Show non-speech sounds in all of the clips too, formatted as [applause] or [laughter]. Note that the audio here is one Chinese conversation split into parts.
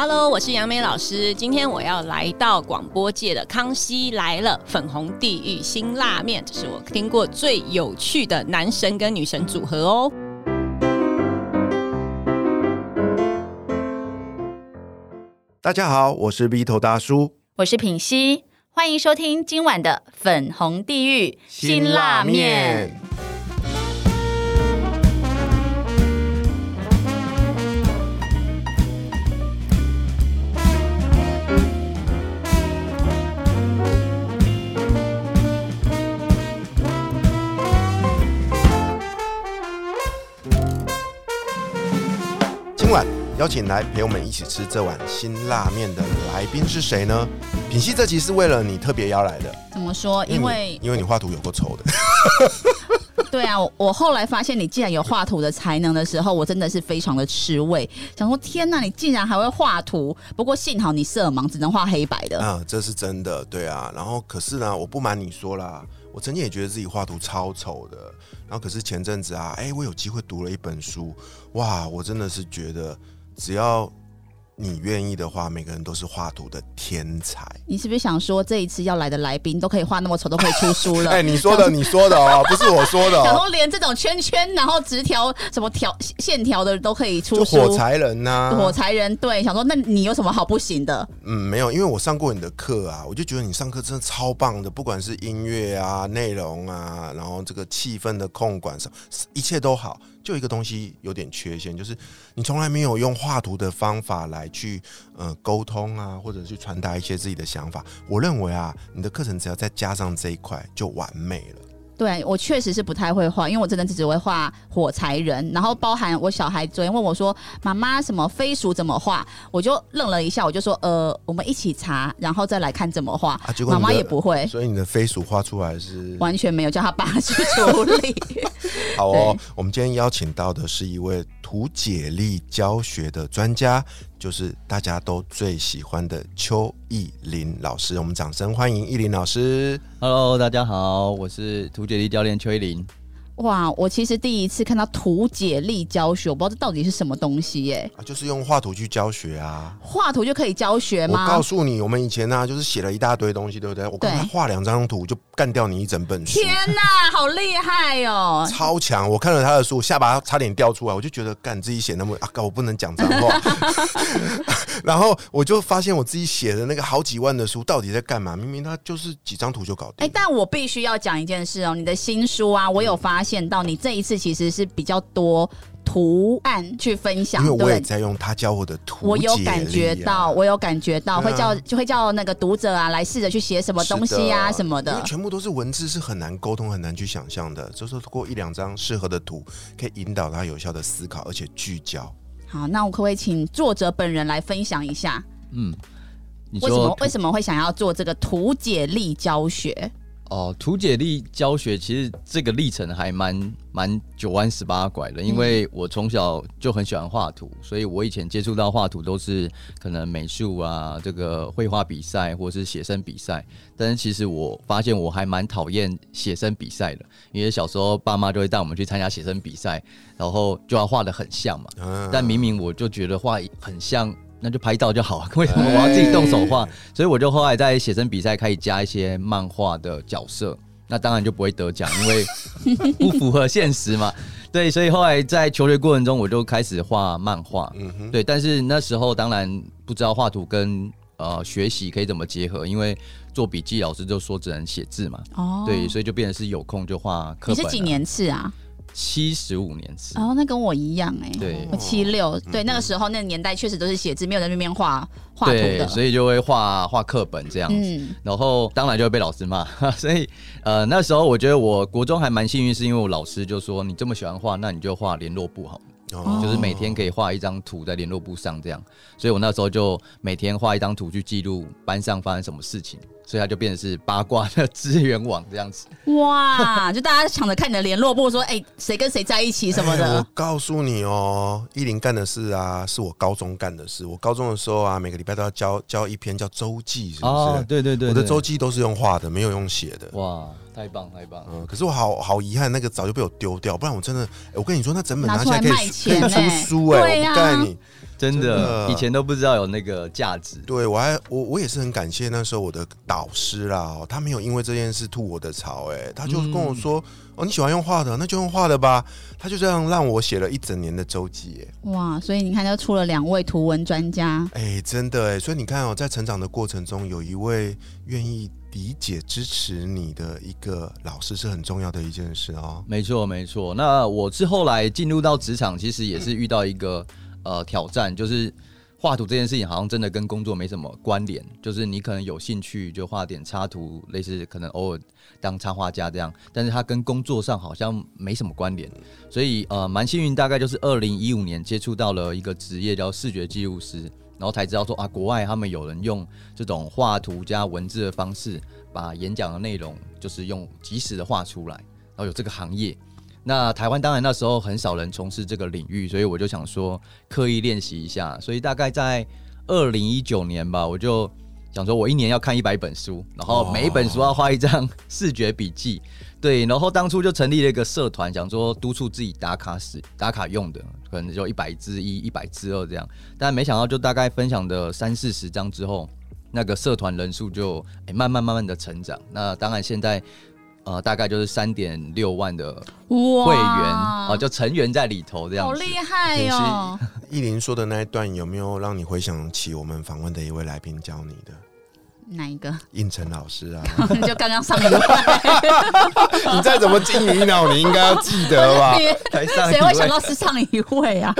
Hello，我是杨梅老师。今天我要来到广播界的《康熙来了》粉红地狱新辣面，这是我听过最有趣的男神跟女神组合哦。大家好，我是 V 头大叔。我是品熙，欢迎收听今晚的粉红地狱辛辣面。今晚邀请来陪我们一起吃这碗辛辣面的来宾是谁呢？品熙这集是为了你特别邀来的，怎么说？因为你因为你画图有够丑的，[laughs] 对啊，我我后来发现你既然有画图的才能的时候，我真的是非常的吃味，想说天哪，你竟然还会画图！不过幸好你色盲，只能画黑白的。啊，这是真的，对啊。然后可是呢，我不瞒你说啦，我曾经也觉得自己画图超丑的。然后可是前阵子啊，哎，我有机会读了一本书，哇，我真的是觉得只要你愿意的话，每个人都是画图的天才。你是不是想说这一次要来的来宾都可以画那么丑，都可以出书了？[laughs] 哎，你说的，你说的哦，不是我说的、想哦，说连这种圈圈，然后直条什么条线条的都可以出。火柴人呐、火柴人对，想说那你有什么好不行的？嗯，没有，因为我上过你的课啊，我就觉得你上课真的超棒的，不管是音乐啊、内容啊，然后这个气氛的控管上，一切都好。就一个东西有点缺陷，就是你从来没有用画图的方法来去呃沟通啊，或者去传达一些自己的想法。我认为啊，你的课程只要再加上这一块，就完美了。对我确实是不太会画，因为我真的只会画火柴人，然后包含我小孩昨天问我说：“妈妈，什么飞鼠怎么画？”我就愣了一下，我就说：“呃，我们一起查，然后再来看怎么画。啊，妈妈也不会，所以你的飞鼠画出来是完全没有叫他爸去处理。[laughs] 好哦，我们今天邀请到的是一位图解力教学的专家，就是大家都最喜欢的邱意林老师。我们掌声欢迎意林老师。Hello，大家好，我是图解力教练邱依林。哇，我其实第一次看到图解力教学，我不知道这到底是什么东西耶。啊，就是用画图去教学啊。画图就可以教学吗我？告诉你，我们以前呢、就是写了一大堆东西，对不对？我刚才画两张图就干掉你一整本书，天哪，好厉害哦！超强！我看了他的书，下巴差点掉出来，我就觉得干自己写那么啊，干我不能讲脏话。[laughs] 然后我就发现我自己写的那个好几万的书到底在干嘛？明明他就是几张图就搞定。哎、但我必须要讲一件事哦，你的新书啊，我有发现到你这一次其实是比较多图案去分享，因为我也对。在用他教我的图、我有感觉到，我有感觉到，啊会叫就会叫那个读者啊来试着去写什么东西啊什么的因为。全部都是文字，是很难沟通、很难去想象的。就是通过一两张适合的图，可以引导他有效的思考，而且聚焦。好，那我可不可以请作者本人来分享一下，嗯，为什么为什么会想要做这个图解力教学？哦，图解力教学其实这个历程还蛮蛮九弯十八拐的，因为我从小就很喜欢画图，所以我以前接触到画图都是可能美术啊，这个绘画比赛或是写生比赛。但是其实我发现我还蛮讨厌写生比赛的，因为小时候爸妈就会带我们去参加写生比赛，然后就要画的很像嘛。嗯但明明我就觉得画很像，那就拍照就好，[laughs] 为什么我要自己动手画？所以我就后来在写生比赛开始加一些漫画的角色，那当然就不会得奖，因为不符合现实嘛。[laughs] 对，所以后来在求学过程中，我就开始画漫画。嗯哼，对，但是那时候当然不知道画图跟呃学习可以怎么结合，因为做笔记老师就说只能写字嘛。哦，对，所以就变成是有空就画课本、你是几？年次啊？七十五年次。哦，那跟我一样哎、对。我七六，对，那个时候那个年代确实都是写字，没有在那边画画图对，的，所以就会画画课本这样子。嗯，然后当然就会被老师骂，[laughs] 所以呃那时候我觉得我国中还蛮幸运，是因为我老师就说你这么喜欢画，那你就画联络簿好了，哦。就是每天可以画一张图在联络簿上这样，所以我那时候就每天画一张图去记录班上发生什么事情，所以它就变成是八卦的资源网这样子。哇，就大家抢着看你的联络簿，说哎，谁、跟谁在一起什么的我，告诉你哦，依林干的事啊，是我高中干的事。我高中的时候啊，每个礼拜都要交交一篇叫周记，是不是？哦对对对我的周记都是用画的，没有用写的。哇，太棒太棒！嗯，可是我好好遗憾，那个早就被我丢掉，不然我真的，哎我跟你说，那整本拿拿起来可以可以出书哎、我不盖你。真真的的，以前都不知道有那个价值。对我还我我也是很感谢那时候我的导师啦，哦他没有因为这件事吐我的槽，哎，他就跟我说，哦你喜欢用画的，那就用画的吧。他就这样让我写了一整年的周记，哎。哇，所以你看，就出了两位图文专家。哎、真的哎，所以你看哦，在成长的过程中，有一位愿意理解、支持你的一个老师，是很重要的一件事哦。没错，没错。那我是后来进入到职场，其实也是遇到一个呃挑战，就是画图这件事情好像真的跟工作没什么关联，就是你可能有兴趣就画点插图，类似可能偶尔当插画家这样，但是它跟工作上好像没什么关联，所以呃蛮幸运，大概就是二零一五年接触到了一个职业叫视觉记录师，然后才知道说啊，国外他们有人用这种画图加文字的方式，把演讲的内容就是用即时的画出来，然后有这个行业。那台湾当然那时候很少人从事这个领域，所以我就想说刻意练习一下。所以大概在二零一九年吧，我就想说我一年要看一百本书，然后每一本书要画一张视觉笔记。[laughs] 对，然后当初就成立了一个社团，想说督促自己打卡时打卡用的，可能就一百之一、一百之二这样。但没想到就大概分享的三四十张之后，那个社团人数就慢慢慢慢的成长。那当然现在呃大概就是三点六万的会员啊、就成员在里头这样子。好厉害哦！[laughs] 意林说的那一段有没有让你回想起我们访问的一位来宾教你的哪一个？应成老师啊？[laughs] 就刚刚上一位，你再怎么金鱼脑，你应该要记得吧？[laughs] 台上谁会想到是上一位啊？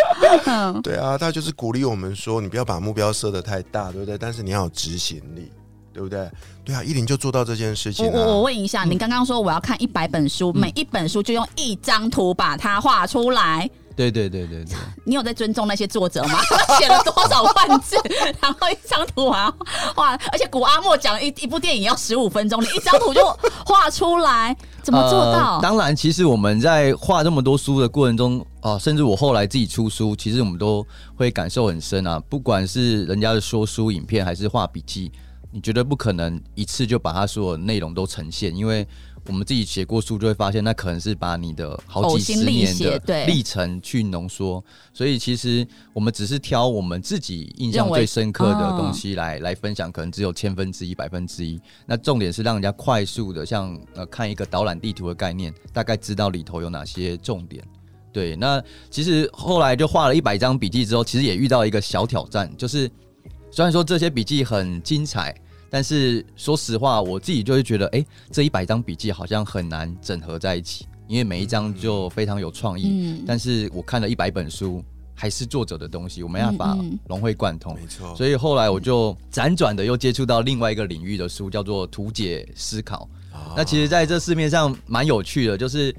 嗯对啊，他就是鼓励我们说，你不要把目标设得太大，对不对？但是你要有执行力，对不对？对啊，依林就做到这件事情我我我啊。问一下，你刚刚说我要看一百本书，每一本书就用一张图把它画出来。对对对对对，你有在尊重那些作者吗？[laughs] 写了多少万字，然后一张图还要画，而且古阿莫讲一一部电影要十五分钟，你一张图就画出来，[laughs] 怎么做到？呃当然，其实我们在画这么多书的过程中啊、甚至我后来自己出书，其实我们都会感受很深啊。不管是人家的说书影片，还是画笔记，你绝对不可能一次就把它所有内容都呈现，因为我们自己写过书，就会发现那可能是把你的好几十年的历程去浓缩。所以其实我们只是挑我们自己印象最深刻的嗯东西来、来分享，可能只有千分之一、百分之一。那重点是让人家快速的，像呃看一个导览地图的概念，大概知道里头有哪些重点。对，那其实后来就画了一百张笔记之后，其实也遇到一个小挑战，就是虽然说这些笔记很精彩，但是说实话，我自己就会觉得，哎、这一百张笔记好像很难整合在一起，因为每一张就非常有创意。嗯但是我看了一百本书，还是作者的东西，我没办法融会贯通。没错，所以后来我就辗转的又接触到另外一个领域的书，叫做图解思考。啊那其实在这市面上蛮有趣的，就是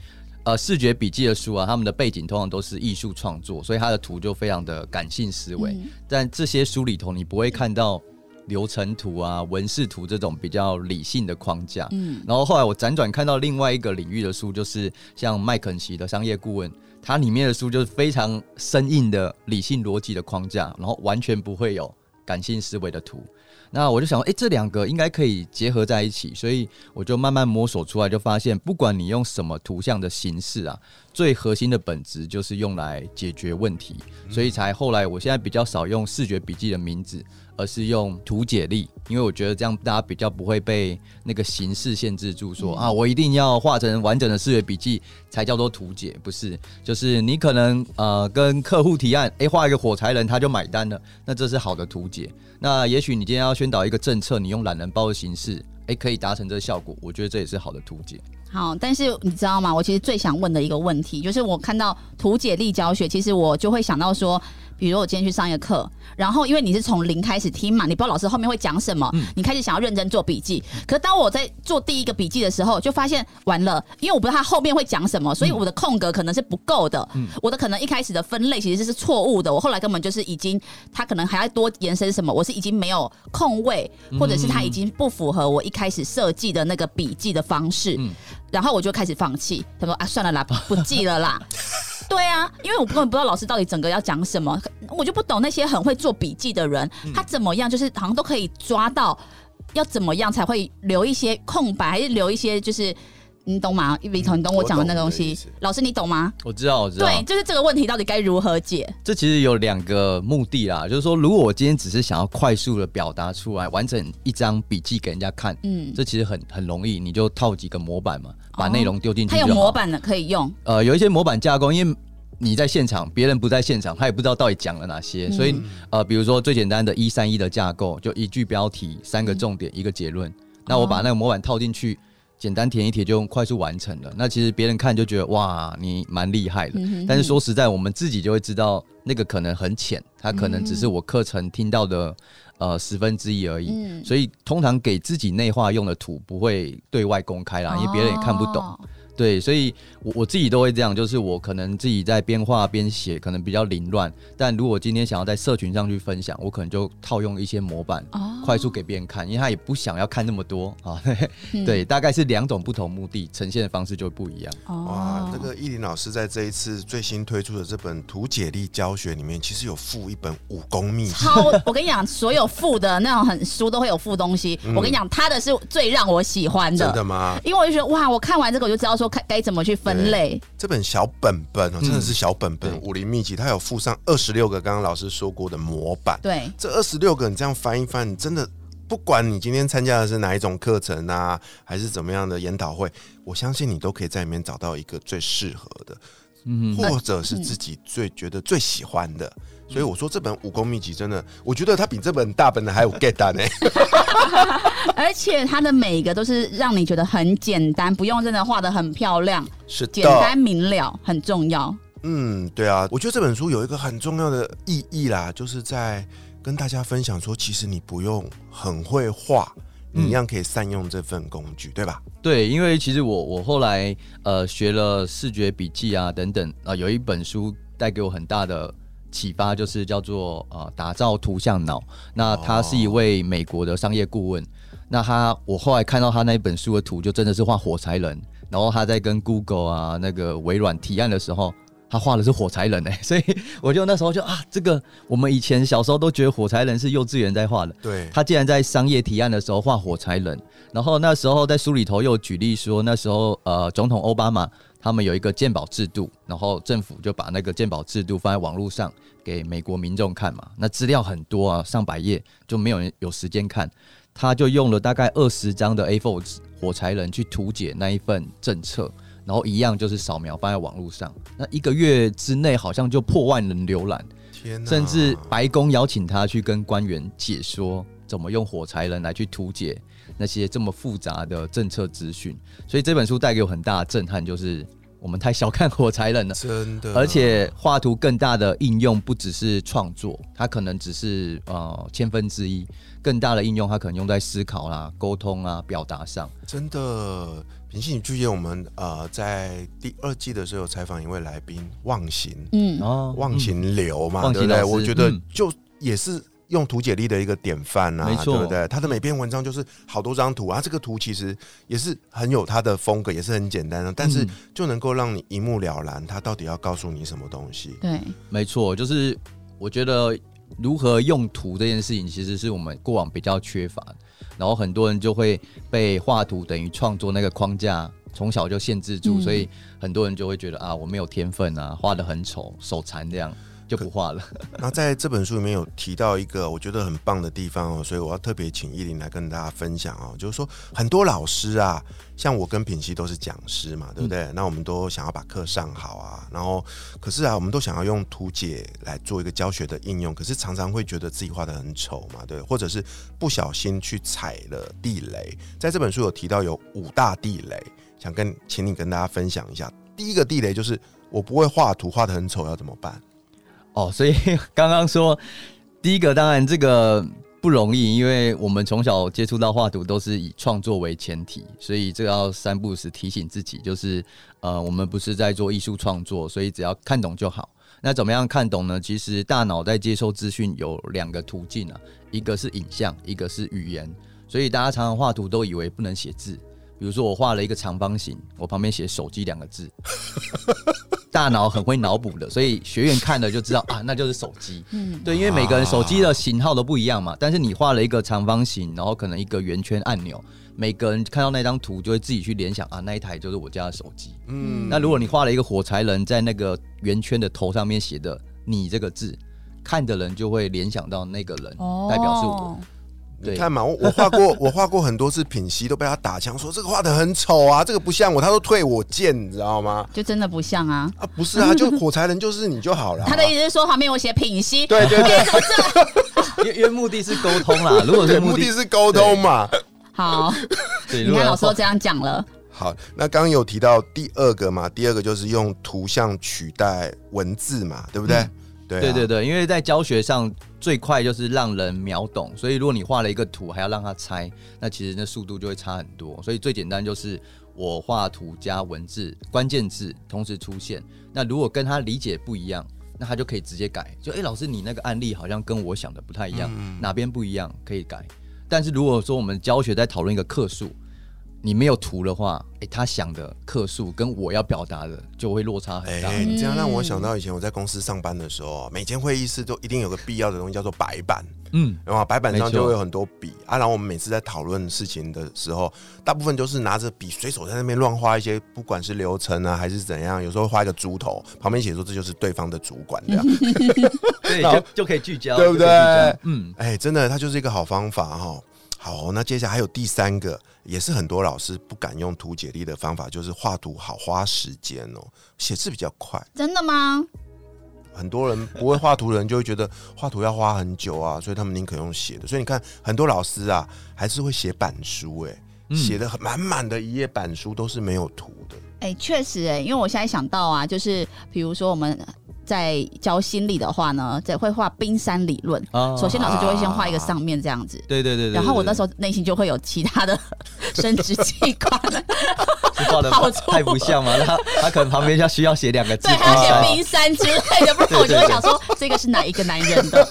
呃视觉笔记的书啊，他们的背景通常都是艺术创作，所以它的图就非常的感性思维。嗯但这些书里头，你不会看到流程图啊、文饰图这种比较理性的框架。嗯然后后来我辗转看到另外一个领域的书，就是像麦肯锡的商业顾问，它里面的书就是非常生硬的理性逻辑的框架，然后完全不会有感性思维的图。那我就想，哎、这两个应该可以结合在一起，所以我就慢慢摸索出来，就发现不管你用什么图像的形式啊，最核心的本质就是用来解决问题，所以才后来我现在比较少用视觉笔记的名字，而是用图解力，因为我觉得这样大家比较不会被那个形式限制住说，啊，我一定要画成完整的视觉笔记才叫做图解，不是，就是你可能呃跟客户提案，诶，画一个火柴人他就买单了，那这是好的图解。那也许你今天要宣导一个政策，你用懒人包的形式，诶，可以达成这个效果，我觉得这也是好的图解。好，但是你知道吗？我其实最想问的一个问题，就是我看到图解力教学，其实我就会想到说，比如我今天去上一个课，然后因为你是从零开始听嘛，你不知道老师后面会讲什么，你开始想要认真做笔记。可是当我在做第一个笔记的时候，就发现完了，因为我不知道他后面会讲什么，所以我的空格可能是不够的。我的可能一开始的分类其实是错误的，我后来根本就是已经，他可能还要多延伸什么，我是已经没有空位，或者是他已经不符合我一开始设计的那个笔记的方式。嗯然后我就开始放弃。他说啊，算了啦，不不记了啦。对啊，因为我根本不知道老师到底整个要讲什么，我就不懂那些很会做笔记的人，他怎么样，就是好像都可以抓到要怎么样才会留一些空白，还是留一些就是。你懂吗？李彤，你懂我讲的那个东西？老师，你懂吗？我知道，我知道。对，就是这个问题到底该如何解？这其实有两个目的啦，就是说，如果我今天只是想要快速的表达出来，完整一张笔记给人家看，嗯，这其实很很容易，你就套几个模板嘛，把内容丢进去它。有模板的可以用，呃，有一些模板架构，因为你在现场，别人不在现场，他也不知道到底讲了哪些，所以呃，比如说最简单的一三一的架构，就一句标题，三个重点，一个结论。那我把那个模板套进去，简单填一填就用快速完成了。那其实别人看就觉得哇，你蛮厉害的。嗯但是说实在，我们自己就会知道，那个可能很浅，它可能只是我课程听到的呃十分之一而已。嗯所以通常给自己内化用的图不会对外公开啦，因为别人也看不懂。哦对，所以我我自己都会这样，就是我可能自己在边画边写，可能比较凌乱。但如果今天想要在社群上去分享，我可能就套用一些模板，哦快速给别人看，因为他也不想要看那么多啊。嗯 [laughs] 对，大概是两种不同目的，呈现的方式就不一样。哦哇，这个依林老师在这一次最新推出的这本图解力教学里面，其实有附一本武功秘籍。超，我跟你讲，所有附的那种很书都会有附东西。我跟你讲，他的是最让我喜欢的，真的吗？因为我就觉得哇，我看完这个我就知道说该该怎么去分类。这本小本本哦，真的是小本本对武林秘籍，它有附上二十六个刚刚老师说过的模板。对，这二十六个你这样翻一翻，你真的不管你今天参加的是哪一种课程啊，还是怎么样的研讨会，我相信你都可以在里面找到一个最适合的，嗯，或者是自己最觉得最喜欢的。所以我说这本武功秘籍真的，我觉得它比这本大本的还有 get 单呢。[laughs] 而且它的每一个都是让你觉得很简单，不用真的画的很漂亮，是简单，明了，很重要。嗯，对啊，我觉得这本书有一个很重要的意义啦，就是在跟大家分享说，其实你不用很会画，你一样可以善用这份工具，对吧？对，因为其实我我后来呃学了视觉笔记啊等等啊、有一本书带给我很大的启发，就是叫做呃打造图像脑。那他是一位美国的商业顾问。那他我后来看到他那一本书的图，就真的是画火柴人。然后他在跟 Google 啊那个微软提案的时候，他画的是火柴人哎、[laughs] 所以我就那时候就啊，这个我们以前小时候都觉得火柴人是幼稚园在画的，对，他竟然在商业提案的时候画火柴人，然后那时候在书里头又举例说，那时候呃总统奥巴马他们有一个鉴宝制度，然后政府就把那个鉴宝制度放在网络上给美国民众看嘛，那资料很多啊，上百页就没有人有时间看，他就用了大概二十张的 A4 纸火柴人去图解那一份政策。然后一样就是扫描放在网络上，那一个月之内好像就破万人浏览，天哪，甚至白宫邀请他去跟官员解说怎么用火柴人来去图解那些这么复杂的政策资讯。所以这本书带给我很大的震撼，就是我们太小看火柴人了。真的，而且画图更大的应用不只是创作，它可能只是呃千分之一，更大的应用它可能用在思考啦、沟通啊、表达上。真的，平信你记得我们呃在第二季的时候采访一位来宾忘形，嗯，哦忘形流嘛，忘对不对？我觉得嗯就也是。用图解力的一个典范啊，没错。对不对？他的每篇文章就是好多张图啊，这个图其实也是很有他的风格，也是很简单的，但是嗯。就能够让你一目了然，他到底要告诉你什么东西。对，没错，就是我觉得如何用图这件事情，其实是我们过往比较缺乏的，然后很多人就会被画图等于创作那个框架从小就限制住，嗯。所以很多人就会觉得啊，我没有天分啊，画的很丑，手残这样就不画了。那在这本书里面有提到一个我觉得很棒的地方哦，所以我要特别请依林来跟大家分享哦，就是说很多老师啊，像我跟品熙都是讲师嘛，对不对？那我们都想要把课上好啊，然后可是啊，我们都想要用图解来做一个教学的应用，可是常常会觉得自己画的很丑嘛，对，或者是不小心去踩了地雷。在这本书有提到有五大地雷，想跟请你跟大家分享一下。第一个地雷就是我不会画图，画的很丑，要怎么办？哦，所以 [laughs] 刚刚说第一个，当然这个不容易，因为我们从小接触到画图都是以创作为前提，所以这个要三不时提醒自己，就是呃，我们不是在做艺术创作，所以只要看懂就好。那怎么样看懂呢？其实大脑在接收资讯有两个途径啊，一个是影像，一个是语言。所以大家常常画图都以为不能写字，比如说我画了一个长方形，我旁边写手机两个字，[laughs] 大脑很会脑补的，所以学员看了就知道啊，那就是手机。嗯，对，因为每个人手机的型号都不一样嘛，但是你画了一个长方形，然后可能一个圆圈按钮，每个人看到那张图就会自己去联想啊，那一台就是我家的手机。嗯，那如果你画了一个火柴人，在那个圆圈的头上面写的“你”这个字，看的人就会联想到那个人，代表是我。对你看嘛，我我画过，我画过很多次品析，都被他打枪说这个画的很丑啊，这个不像我，他都退我件，你知道吗？就真的不像啊。啊，不是啊，就火柴人就是你就好了。他的意思是说，旁边我写品析，对对对因为因为目的是沟通啦，如果对，是目的是沟通嘛。好，对，[laughs] 你看老师都这样讲了，好，那刚刚有提到第二个嘛，第二个就是用图像取代文字嘛，对不对？对啊对对对，因为在教学上最快就是让人秒懂，所以如果你画了一个图还要让他猜，那其实那速度就会差很多。所以最简单就是我画图加文字，关键字同时出现。那如果跟他理解不一样，那他就可以直接改。就哎、诶老师你那个案例好像跟我想的不太一样，哪边不一样可以改。但是如果说我们教学在讨论一个课数，你没有图的话，哎、他想的克数跟我要表达的就会落差很哎、大。你这样让我想到以前我在公司上班的时候，每间会议室都一定有个必要的东西叫做白板，嗯，然后白板上就会有很多笔啊。然后我们每次在讨论事情的时候，大部分都是拿着笔随手在那边乱画一些，不管是流程啊还是怎样，有时候画一个猪头，旁边写说这就是对方的主管这样。[laughs] 对，然后就就可以聚焦，对不对嗯，哎、真的，它就是一个好方法哈。好，那接下来还有第三个，也是很多老师不敢用图解力的方法，就是画图好花时间哦，写字比较快。真的吗？很多人不会画图的人就会觉得画图要花很久啊，所以他们宁可用写的。所以你看，很多老师啊，还是会写板书、哎、嗯写的满满的一页板书都是没有图的。哎、确实哎、因为我现在想到啊，就是比如说我们在教心理的话呢，在会画冰山理论。啊首先，老师就会先画一个上面这样子，对对对对，然后我那时候候内心就会有其他的 [laughs] 生殖器官，画的太不像嘛，他他可能旁边要需要写两个字，对，还要啊写冰山。之类的，不然我就会想说这个是哪一个男人的？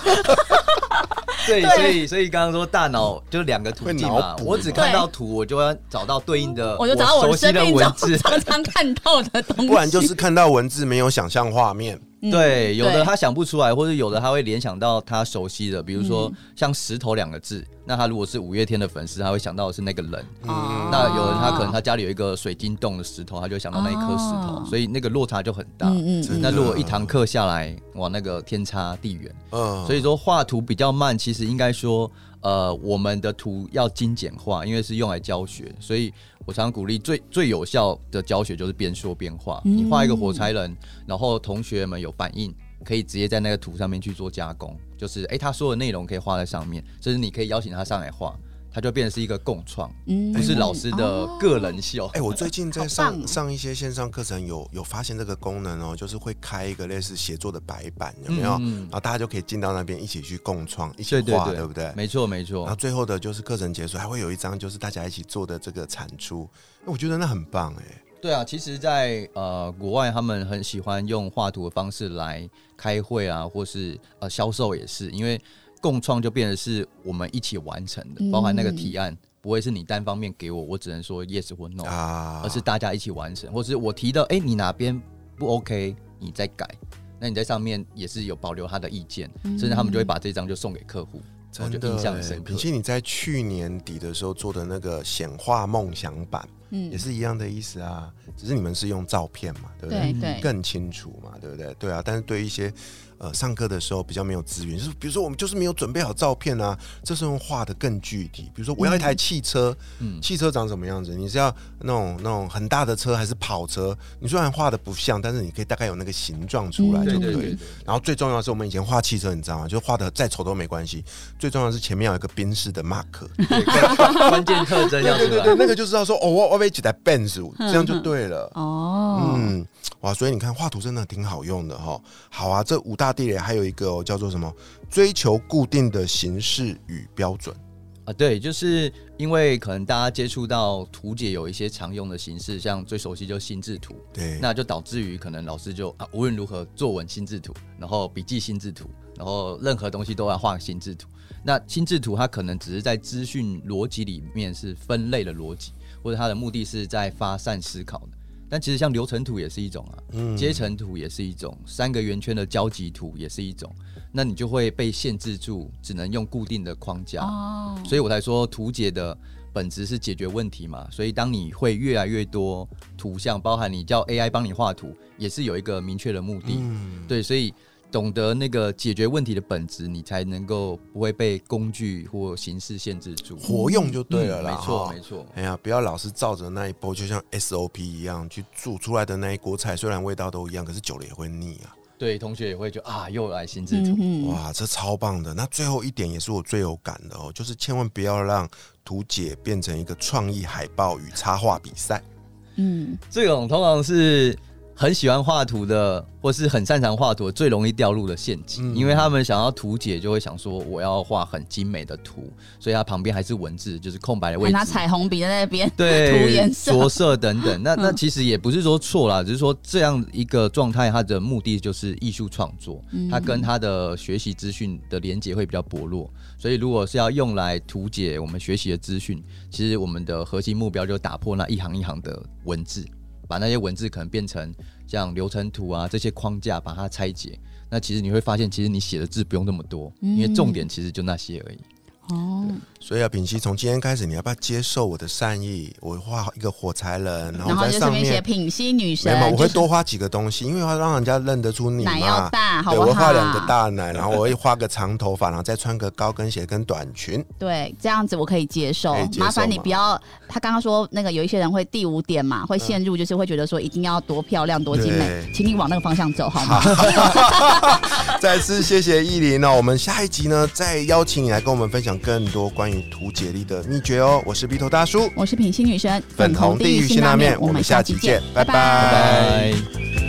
对，所以所以刚刚说大脑就两个途径嘛，我只看到图，我就要找到对应的，我就找到我熟悉的文字。常常看到的东西，不然就是看到文字没有想象画面。嗯对，有的他想不出来，或者有的他会联想到他熟悉的，比如说嗯像石头两个字，那他如果是五月天的粉丝，他会想到的是那个人。哦那有人他可能他家里有一个水晶洞的石头，他就想到那一颗石头，哦所以那个落差就很大。那如果一堂课下来，哇，那个天差地远。嗯，所以说画图比较慢，其实应该说，呃，我们的图要精简化，因为是用来教学，所以我常常鼓励最最有效的教学就是边说边画。嗯你画一个火柴人，然后同学们有反应，可以直接在那个图上面去做加工，就是诶，他说的内容可以画在上面，甚至你可以邀请他上来画，它就变成是一个共创，嗯不是老师的个人秀。哎、我最近在上上一些线上课程有，有发现这个功能哦，就是会开一个类似写作的白板，有没有？嗯然后大家就可以进到那边一起去共创，一起画，对不对？没错没然错后。最后的就是课程结束，还会有一张就是大家一起做的这个产出，我觉得那很棒哎。对啊，其实在，呃国外，他们很喜欢用画图的方式来开会啊，或是呃销售也是，因为共创就变成是我们一起完成的，嗯包含那个提案不会是你单方面给我，我只能说 yes 或 no，、啊，而是大家一起完成，或是我提到，哎、你哪边不 OK，你再改，那你在上面也是有保留他的意见，甚至他们就会把这张就送给客户，然后真的就印象欸深刻品。熙，你在去年底的时候做的那个显化梦想版，嗯也是一样的意思啊，只是你们是用照片嘛，对不对？对对，更清楚嘛，对不对？对啊，但是对一些呃上课的时候比较没有资源，就是比如说我们就是没有准备好照片啊，这时候画的更具体。比如说我要一台汽车，嗯汽车长什么样子？你是要那种那种很大的车还是跑车？你虽然画的不像，但是你可以大概有那个形状出来嗯就可以。然后最重要的是，我们以前画汽车，你知道吗？就画的再丑都没关系，最重要的是前面有一个宾士的 mark。对关 [laughs] 关键特征要出来。对对对，那个就知道说哦，我我被几台 Benz，这样就对了。哦，嗯，哇，所以你看画图真的挺好用的哈。好啊，这五大地雷还有一个、哦、叫做什么？追求固定的形式与标准。啊，对，就是因为可能大家接触到图解有一些常用的形式，像最熟悉就心智图，对，那就导致于可能老师就啊无论如何作文心智图，然后笔记心智图，然后任何东西都要画心智图。那心智图它可能只是在资讯逻辑里面是分类的逻辑，或或者它的目的是在发散思考的。但其实像流程图也是一种啊，嗯阶层图也是一种，三个圆圈的交集图也是一种，那你就会被限制住，只能用固定的框架。哦，所以我才说图解的本质是解决问题嘛。所以当你会越来越多图像，包含你叫 AI 帮你画图，也是有一个明确的目的。嗯，对，所以懂得那个解决问题的本质，你才能够不会被工具或形式限制住。活用就对了啦。嗯没错没错。哎呀，不要老是照着那一波，就像 SOP 一样去煮出来的那一锅菜，虽然味道都一样，可是久了也会腻啊。对，同学也会觉得啊，又来心智图。嗯，哇，这超棒的！那最后一点也是我最有感的哦，就是千万不要让图解变成一个创意海报与插画比赛。嗯，这种通常是很喜欢画图的，或是很擅长画图，最容易掉入的陷阱，嗯。因为他们想要图解，就会想说我要画很精美的图，所以它旁边还是文字，就是空白的位置。拿置。彩虹笔在那边 [laughs] 对涂颜，色。着色等等，那 [laughs] 那嗯。其实也不是说错啦，只是说这样一个状态，它的目的就是艺术创作，嗯。它跟它的学习资讯的连接会比较薄弱，所以如果是要用来图解我们学习的资讯，其实我们的核心目标就是打破那一行一行的文字，把那些文字可能变成像流程图啊这些框架，把它拆解。那其实你会发现，其实你写的字不用那么多，因为重点其实就那些而已。哦，所以啊，品熙，从今天开始，你要不要接受我的善意？我画一个火柴人，然然后在上面写面。品析女没神有，，我会多花几个东西，因为要让人家认得出你嘛。奶要大，好对，不好？我会画两个大奶，然后我会画个长头发，然后再穿个高跟鞋跟短裙。对，这样子我可以接受。接受麻烦你不要，他刚刚说那个有一些人会第五点嘛，会陷入就是会觉得说一定要多漂亮多精美，请你往那个方向走好吗？[laughs] 再次谢谢意林哦，我们下一集呢再邀请你来跟我们分享更多关于图解力的秘诀哦。我是鼻头大叔，我是品心女神，粉红地狱辛拉面，我们下期见，拜拜拜拜。